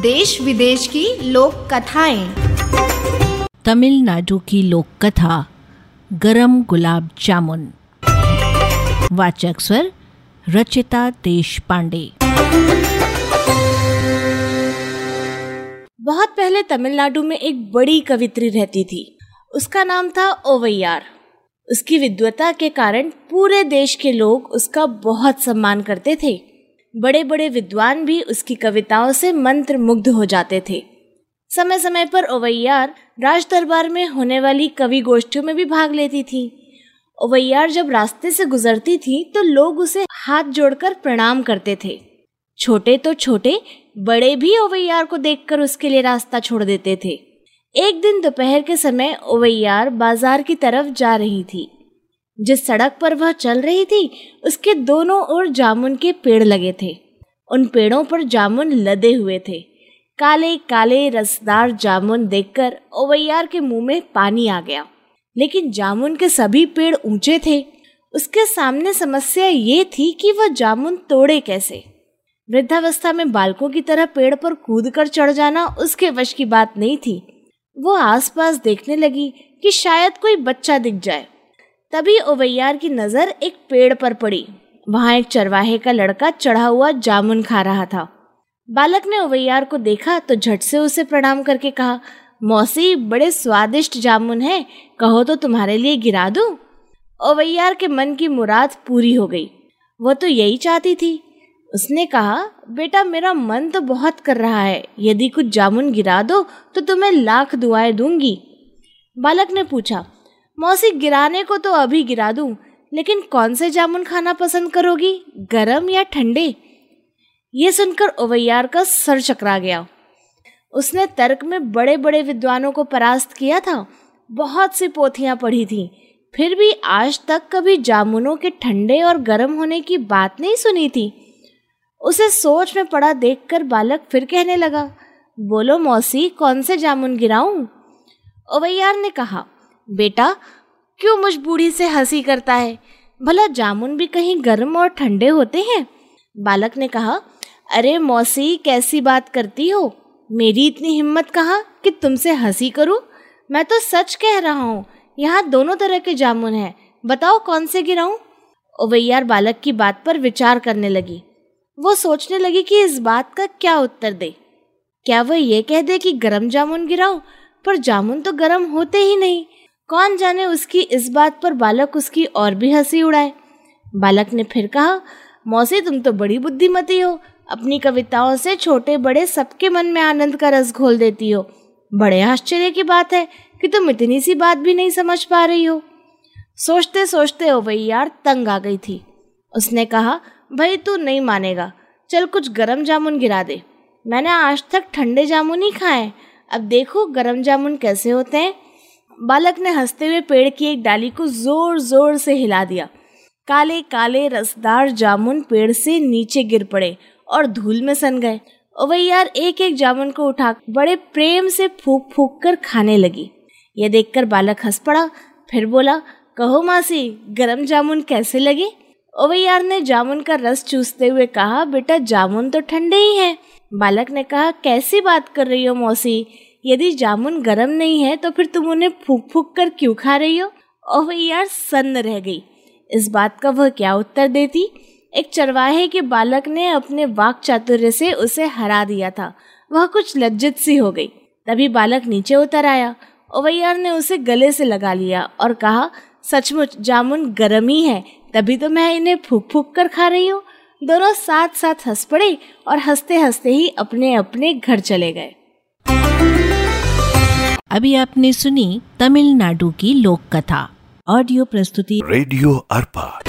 देश विदेश की लोक कथाएँ। तमिलनाडु की लोक कथा गरम गुलाब जामुन। वाचक स्वर रचिता देश पांडे। बहुत पहले तमिलनाडु में एक बड़ी कवित्री रहती थी। उसका नाम था ओवैयार। उसकी विद्वता के कारण पूरे देश के लोग उसका बहुत सम्मान करते थे। बड़े बड़े विद्वान भी उसकी कविताओं से मंत्र मुग्ध हो जाते थे। समय समय पर ओवैयार राज दरबार में होने वाली कवि गोष्ठियों में भी भाग लेती थी। ओवैयार जब रास्ते से गुजरती थी तो लोग उसे हाथ जोड़कर प्रणाम करते थे। छोटे तो छोटे, बड़े भी ओवैयार को देखकर उसके लिए रास्ता छोड़ देते थे। एक दिन दोपहर के समय ओवैयार बाज़ार की तरफ़ जा रही थी। जिस सड़क पर वह चल रही थी, उसके दोनों ओर जामुन के पेड़ लगे थे। उन पेड़ों पर जामुन लदे हुए थे। काले काले रसदार जामुन देखकर ओवैयार के मुँह में पानी आ गया। लेकिन जामुन के सभी पेड़ ऊँचे थे। उसके सामने समस्या ये थी कि वह जामुन तोड़े कैसे। वृद्धावस्था में बालकों की तरह पेड़ पर कूद कर चढ़ जाना उसके वश की बात नहीं थी। वो आसपास देखने लगी कि शायद कोई बच्चा दिख जाए। तभी ओवैयार की नज़र एक पेड़ पर पड़ी। वहाँ एक चरवाहे का लड़का चढ़ा हुआ जामुन खा रहा था। बालक ने ओवैयार को देखा तो झट से उसे प्रणाम करके कहा, मौसी, बड़े स्वादिष्ट जामुन हैं, कहो तो तुम्हारे लिए गिरा दूँ? ओवैयार के मन की मुराद पूरी हो गई। वो तो यही चाहती थी। उसने कहा, बेटा, मेरा मन तो बहुत कर रहा है। यदि कुछ जामुन गिरा दो तो तुम्हें लाख दुआएँ दूँगी। बालक ने पूछा मौसी गिराने को तो अभी गिरा दूँ, लेकिन कौन से जामुन खाना पसंद करोगी, गरम या ठंडे? ये सुनकर ओवैयार का सर चकरा गया। उसने तर्क में बड़े बड़े विद्वानों को परास्त किया था, बहुत सी पोथियाँ पढ़ी थी, फिर भी आज तक कभी जामुनों के ठंडे और गर्म होने की बात नहीं सुनी थी। उसे सोच में पड़ा देखकर बालक फिर कहने लगा, बोलो मौसी, कौन से जामुन गिराऊं? ओवैयार ने कहा बेटा, क्यों मुझ बूढ़ी से हँसी करता है? भला जामुन भी कहीं गर्म और ठंडे होते हैं? बालक ने कहा, अरे मौसी, कैसी बात करती हो? मेरी इतनी हिम्मत कहा कि तुमसे हँसी करूँ? मैं तो सच कह रहा हूँ, यहाँ दोनों तरह के जामुन हैं। बताओ कौन से गिराऊं? ओवैयार बालक की बात पर विचार करने लगी। वो सोचने लगी कि इस बात का क्या उत्तर दे। क्या वह ये कह दे कि गरम जामुन गिराओ पर जामुन तो गरम होते ही नहीं। कौन जाने उसकी इस बात पर बालक उसकी और भी हँसी उड़ाए? बालक ने फिर कहा, मौसी, तुम तो बड़ी बुद्धिमती हो। अपनी कविताओं से छोटे बड़े सबके मन में आनंद का रस घोल देती हो। बड़े आश्चर्य की बात है कि तुम इतनी सी बात भी नहीं समझ पा रही हो। सोचते सोचते हो वही यार तंग आ गई थी। उसने कहा, भाई, तू नहीं मानेगा। चल कुछ गरम जामुन गिरा दे। मैंने आज तक ठंडे जामुन ही खाए अब देखो गरम जामुन कैसे होते हैं। बालक ने हँसते हुए पेड़ की एक डाली को ज़ोर ज़ोर से हिला दिया। काले काले रसदार जामुन पेड़ से नीचे गिर पड़े और धूल में सन गए। ओवैयार एक एक जामुन को उठा बड़े प्रेम से फूक फूक कर खाने लगी। यह देखकर बालक हंस पड़ा, फिर बोला, कहो मासी, गरम जामुन कैसे लगे? ओवैयार ने जामुन का रस चूसते हुए कहा, बेटा, जामुन तो ठंडे ही हैं। बालक ने कहा, कैसी बात कर रही हो मौसी? यदि जामुन गर्म नहीं है तो फिर तुम उन्हें फूक फूक कर क्यों खा रही हो? ओवैयार सन्न रह गई। इस बात का वह क्या उत्तर देती? एक चरवाहे के बालक ने अपने वाक चातुर्य से उसे हरा दिया था। वह कुछ लज्जित सी हो गई। तभी बालक नीचे उतर आया। ओवैयार ने उसे गले से लगा लिया और कहा, सचमुच, जामुन गर्म ही है, तभी तो मैं इन्हें फूक फूक कर खा रही हूँ। दोनों साथ साथ हंस पड़े और हँसते हँसते ही अपने अपने घर चले गए। अभी आपने सुनी तमिलनाडु की लोक कथा ऑडियो प्रस्तुति। रेडियो अर्पा।